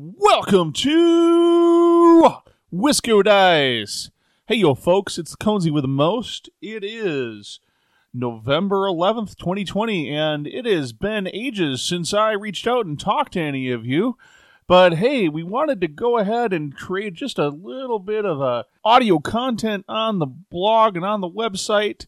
Welcome to Wisco Dice. Hey, yo, folks, it's Conesy with the most. It is November 11th, 2020, and it has been ages since I reached out and talked to any of you. But hey, we wanted to go ahead and create just a little bit of a audio content on the blog and on the website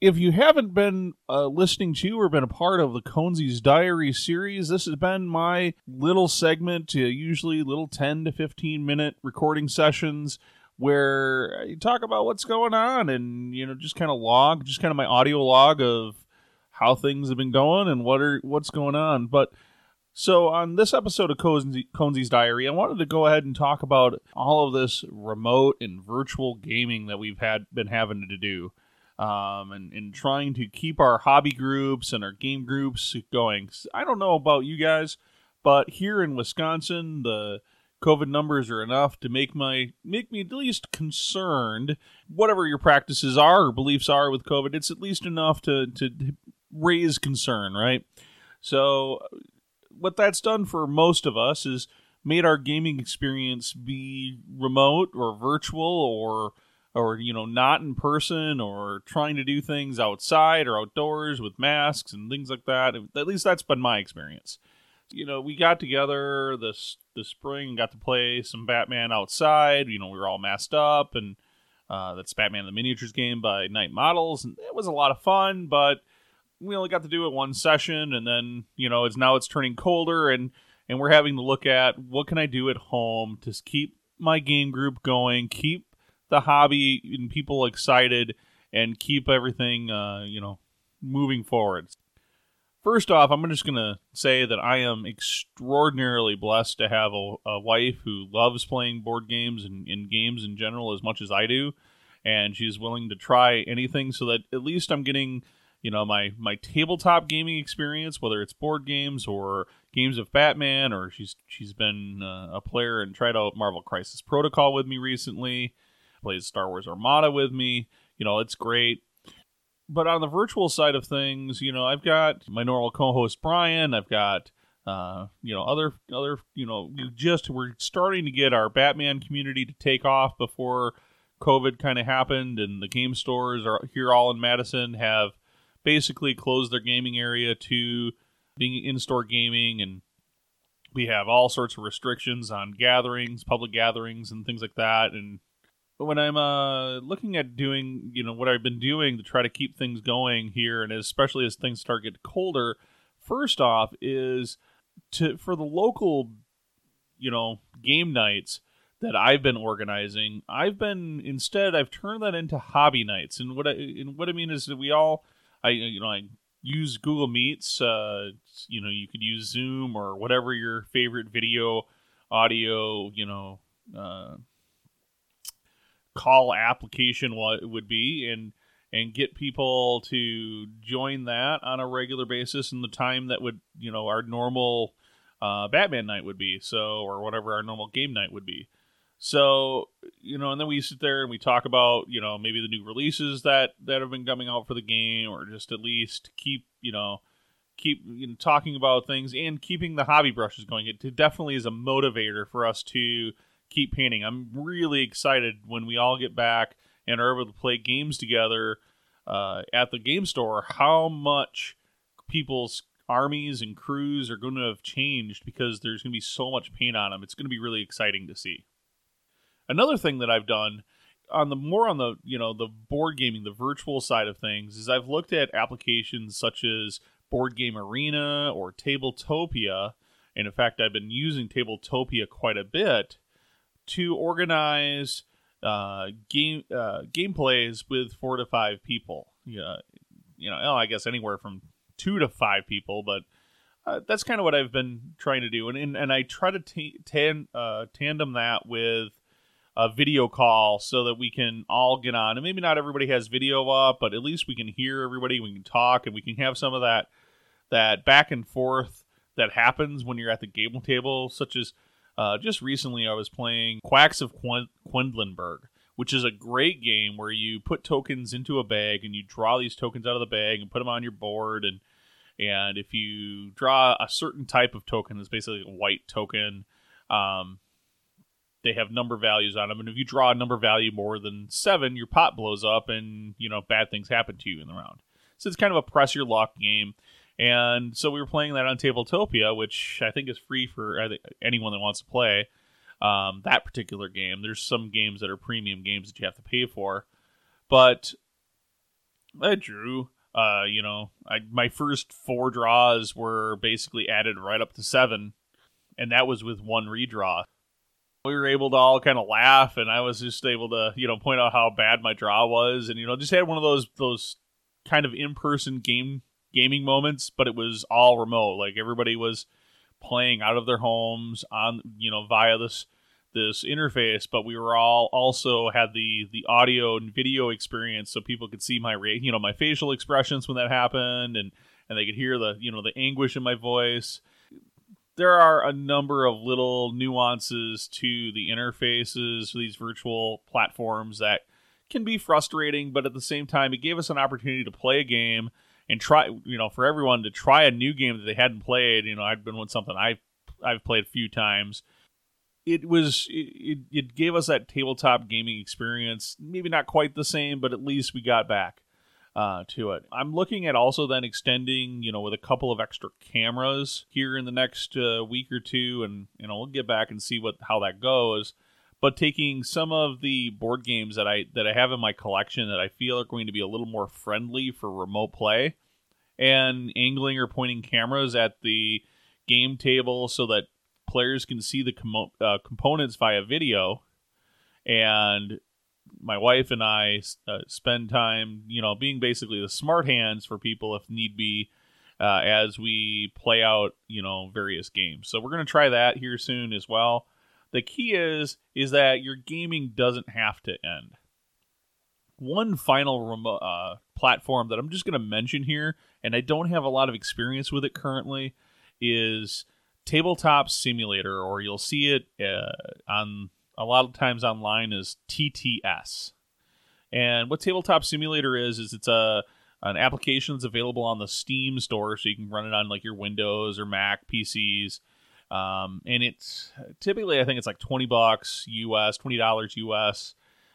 if you haven't been uh, listening to or been a part of the Conesy's Diary series, this has been my little segment, uh, usually little 10 to 15 minute recording sessions where I talk about what's going on and, you know, just kind of log, just kind of my audio log of how things have been going and what are what's going on. But so on this episode of Conesy's Diary, I wanted to go ahead and talk about all of this remote and virtual gaming that we've had been having to do um, and, and trying to keep our hobby groups and our game groups going. I don't know about you guys, but here in Wisconsin, the COVID numbers are enough to make my make me at least concerned. Whatever your practices are or beliefs are with COVID, it's at least enough to to raise concern, right? So, what that's done for most of us is made our gaming experience be remote or virtual or or you know not in person or trying to do things outside or outdoors with masks and things like that. At least that's been my experience. You know we got together this this spring got to play some batman outside. You know we were all masked up and uh, that's batman the miniatures game by Knight Models and it was a lot of fun but we only got to do it one session and then you know it's now it's turning colder and and we're having to look at what can i do at home to keep my game group going keep the hobby and people excited and keep everything, uh, you know, moving forward. First off, I'm just going to say that I am extraordinarily blessed to have a, a wife who loves playing board games and, and, games in general as much as I do. And she's willing to try anything so that at least I'm getting, you know, my, my tabletop gaming experience, whether it's board games or games of Batman, or she's she's been uh, a player and tried out Marvel Crisis Protocol with me recently plays Star Wars Armada with me. You know, it's great. But on the virtual side of things, you know, I've got my normal co-host Brian. I've got uh, you know other other you know just we're starting to get our Batman community to take off before COVID kind of happened, and the game stores are here all in Madison have basically closed their gaming area to being in-store gaming and we have all sorts of restrictions on gatherings, public gatherings, and things like that. And but when I'm uh, looking at doing, you know, what I've been doing to try to keep things going here, and especially as things start getting colder, first off is to for the local, you know, game nights that I've been organizing. I've been instead I've turned that into hobby nights, and what I and what I mean is that we all, I you know, I use Google Meets. Uh, you know, you could use Zoom or whatever your favorite video, audio, you know. Uh, call application what would be and and get people to join that on a regular basis in the time that would you know our normal uh, Batman night would be so or whatever our normal game night would be. So you know, and then we sit there and we talk about you know maybe the new releases that that have been coming out for the game, or just at least keep you know keep you know, talking about things and keeping the hobby brushes going. It definitely is a motivator for us to keep painting. I'm really excited when we all get back and are able to play games together uh, at the game store. How much people's armies and crews are going to have changed because there's going to be so much paint on them. It's going to be really exciting to see. Another thing that I've done on the more on the you know the board gaming, the virtual side of things, is I've looked at applications such as Board Game Arena or Tabletopia. And in fact, I've been using Tabletopia quite a bit to organize uh, game uh, gameplays with four to five people. Yeah, you know, I guess anywhere from two to five people, but uh, that's kind of what I've been trying to do, and and, and I try to t- tan- uh, tandem that with a video call so that we can all get on. And maybe not everybody has video up, but at least we can hear everybody. We can talk, and we can have some of that that back and forth that happens when you're at the game table, such as uh, just recently, I was playing Quacks of Qu- Quedlinburg, which is a great game where you put tokens into a bag and you draw these tokens out of the bag and put them on your board. And and if you draw a certain type of token, it's basically a white token, Um, they have number values on them, and if you draw a number value more than seven, your pot blows up, and you know bad things happen to you in the round. So it's kind of a press your luck game. And so we were playing that on Tabletopia, which I think is free for anyone that wants to play um, that particular game. There's some games that are premium games that you have to pay for, but I drew. Uh, you know, I, my first four draws were basically added right up to seven, and that was with one redraw. We were able to all kind of laugh, and I was just able to, you know, point out how bad my draw was, and you know, just had one of those those kind of in person game gaming moments, but it was all remote. Like everybody was playing out of their homes on you know via this this interface but we were all also had the the audio and video experience so people could see my you know my facial expressions when that happened and and they could hear the you know the anguish in my voice there are a number of little nuances to the interfaces these virtual platforms that can be frustrating but at the same time it gave us an opportunity to play a game and try you know for everyone to try a new game that they hadn't played you know i'd been with something i i've played a few times. It was it, it gave us that tabletop gaming experience maybe not quite the same but at least we got back uh, to it. I'm looking at also then extending you know with a couple of extra cameras here in the next uh, week or two and you know we'll get back and see what how that goes but taking some of the board games that I that I have in my collection that I feel are going to be a little more friendly for remote play, and angling or pointing cameras at the game table so that players can see the com- uh, components via video, and my wife and I uh, spend time, you know, being basically the smart hands for people if need be. Uh, as we play out, you know, various games. So we're going to try that here soon as well. The key is is that your gaming doesn't have to end. One final uh, platform that I'm just going to mention here, and I don't have a lot of experience with it currently, is Tabletop Simulator, or you'll see it uh, on a lot of times online as TTS. And what Tabletop Simulator is is it's a an application that's available on the Steam store, so you can run it on like your Windows or Mac PCs. Um, and it's typically I think it's like twenty bucks US, twenty dollars US.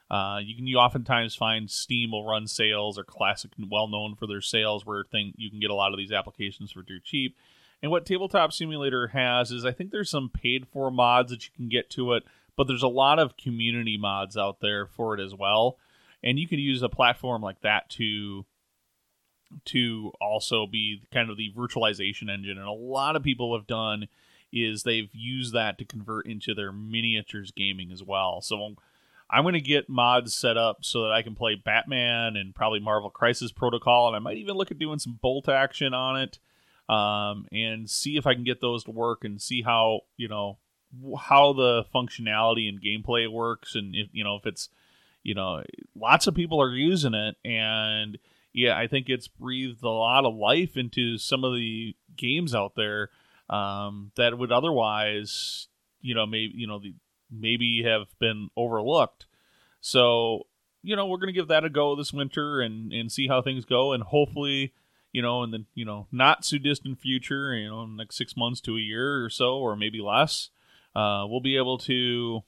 Uh, you can you oftentimes find Steam will run sales or classic well known for their sales where thing you can get a lot of these applications for dirt cheap. And what Tabletop Simulator has is I think there's some paid for mods that you can get to it, but there's a lot of community mods out there for it as well. And you can use a platform like that to to also be kind of the virtualization engine. And a lot of people have done is they've used that to convert into their miniatures gaming as well. So I'm going to get mods set up so that I can play Batman and probably Marvel Crisis Protocol, and I might even look at doing some bolt action on it, um, and see if I can get those to work and see how you know how the functionality and gameplay works, and if you know if it's you know lots of people are using it, and yeah, I think it's breathed a lot of life into some of the games out there um, that would otherwise, you know, maybe you know, the, maybe have been overlooked. So, you know, we're going to give that a go this winter and and see how things go, and hopefully, you know, in the you know not too distant future, you know, next six months to a year or so, or maybe less, uh, we'll be able to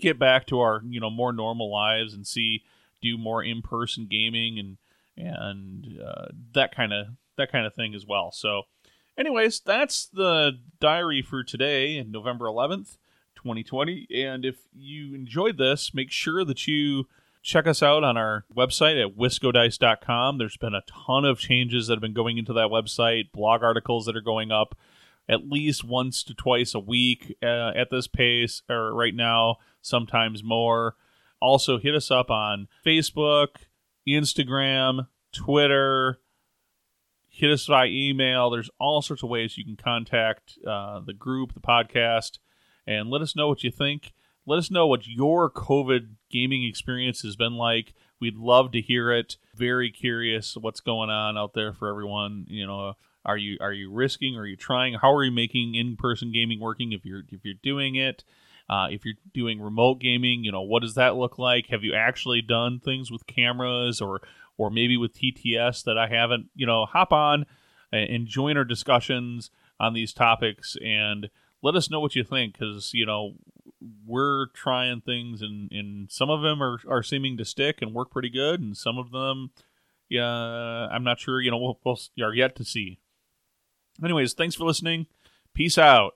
get back to our you know more normal lives and see do more in person gaming and and uh, that kind of that kind of thing as well. So Anyways, that's the diary for today, November 11th, 2020. And if you enjoyed this, make sure that you check us out on our website at wiscodice.com. There's been a ton of changes that have been going into that website, blog articles that are going up at least once to twice a week uh, at this pace, or right now, sometimes more. Also, hit us up on Facebook, Instagram, Twitter, hit us by email. There's all sorts of ways you can contact uh, the group, the podcast, and let us know what you think. Let us know what your COVID gaming experience has been like. We'd love to hear it. Very curious what's going on out there for everyone. You know, are you are you risking? Are you trying? How are you making in-person gaming working? If you're if you're doing it, uh, if you're doing remote gaming, you know what does that look like? Have you actually done things with cameras or or maybe with TTS that I haven't, you know, hop on and join our discussions on these topics and let us know what you think because you know we're trying things and, and some of them are, are seeming to stick and work pretty good and some of them yeah i'm not sure you know we'll, we'll are yet to see. Anyways thanks for listening. Peace out